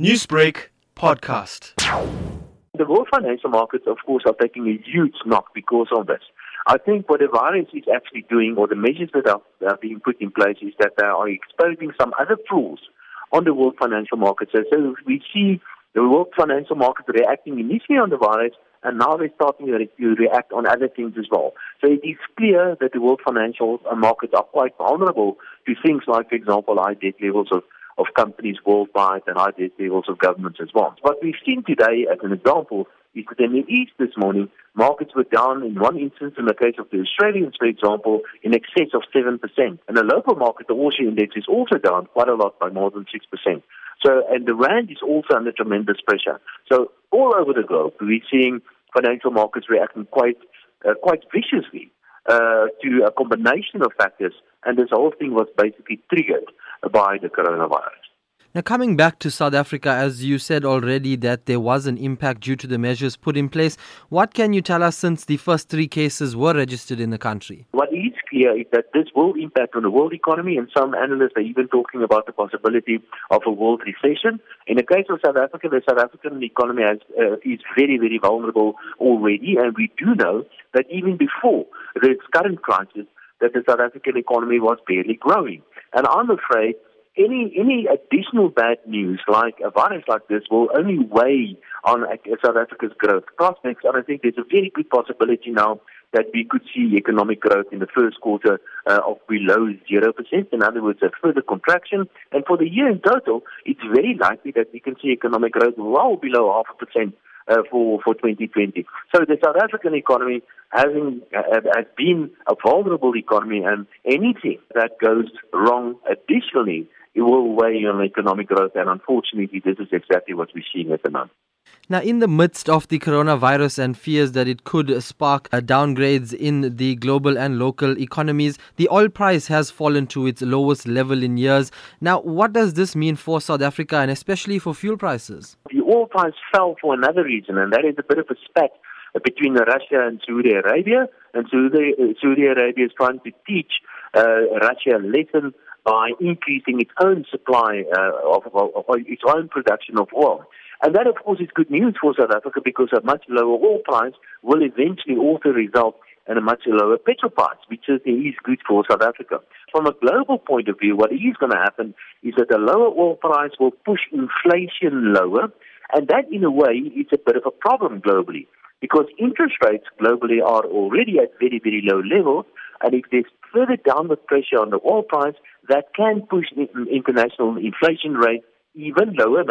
Newsbreak podcast. The world financial markets, of course, are taking a huge knock because of this. I think what the virus is actually doing, or the measures that are, are being put in place, is that they are exposing some other flaws on the world financial markets. So, so we see the world financial markets reacting initially on the virus, and now they're starting to react on other things as well. So it is clear that the world financial markets are quite vulnerable to things like, for example, high debt levels of of companies worldwide and high debt levels of governments as well. What we've seen today, as an example, is that in the East this morning, markets were down in one instance, in the case of the Australians, for example, in excess of 7%. And the local market, the ALSI index, is also down quite a lot by more than 6%. So, and the rand is also under tremendous pressure. So, all over the globe, we're seeing financial markets reacting quite, uh, quite viciously uh, to a combination of factors, and this whole thing was basically triggered by the coronavirus. Now, coming back to South Africa, as you said already that there was an impact due to the measures put in place, what can you tell us since the first three cases were registered in the country? What is clear is that this will impact on the world economy, and some analysts are even talking about the possibility of a world recession. In the case of South Africa, the South African economy has, uh, is very, very vulnerable already, and we do know that even before this current crisis, that the South African economy was barely growing. And I'm afraid any any additional bad news like a virus like this will only weigh on South Africa's growth prospects. And I think there's a very good possibility now that we could see economic growth in the first quarter uh, of below 0%. In other words, a further contraction. And for the year in total, it's very likely that we can see economic growth well below half a percent uh, for for 2020. So the South African economy having uh, has been a vulnerable economy, and anything that goes wrong additionally it will weigh on economic growth. And unfortunately, this is exactly what we're seeing at the moment. Now, in the midst of the coronavirus and fears that it could spark uh, downgrades in the global and local economies, the oil price has fallen to its lowest level in years. Now, what does this mean for South Africa and especially for fuel prices? The oil price fell for another reason, and that is a bit of a spat between Russia and Saudi Arabia. And Saudi, uh, Saudi Arabia is trying to teach uh, Russia a lesson by increasing its own supply uh, of, of, of, its own production of oil. And that, of course, is good news for South Africa because a much lower oil price will eventually also result in a much lower petrol price, which certainly is good for South Africa. From a global point of view, what is going to happen is that the lower oil price will push inflation lower, and that, in a way, is a bit of a problem globally because interest rates globally are already at very, very low levels, and if there's further downward pressure on the oil price, that can push the international inflation rate even lower.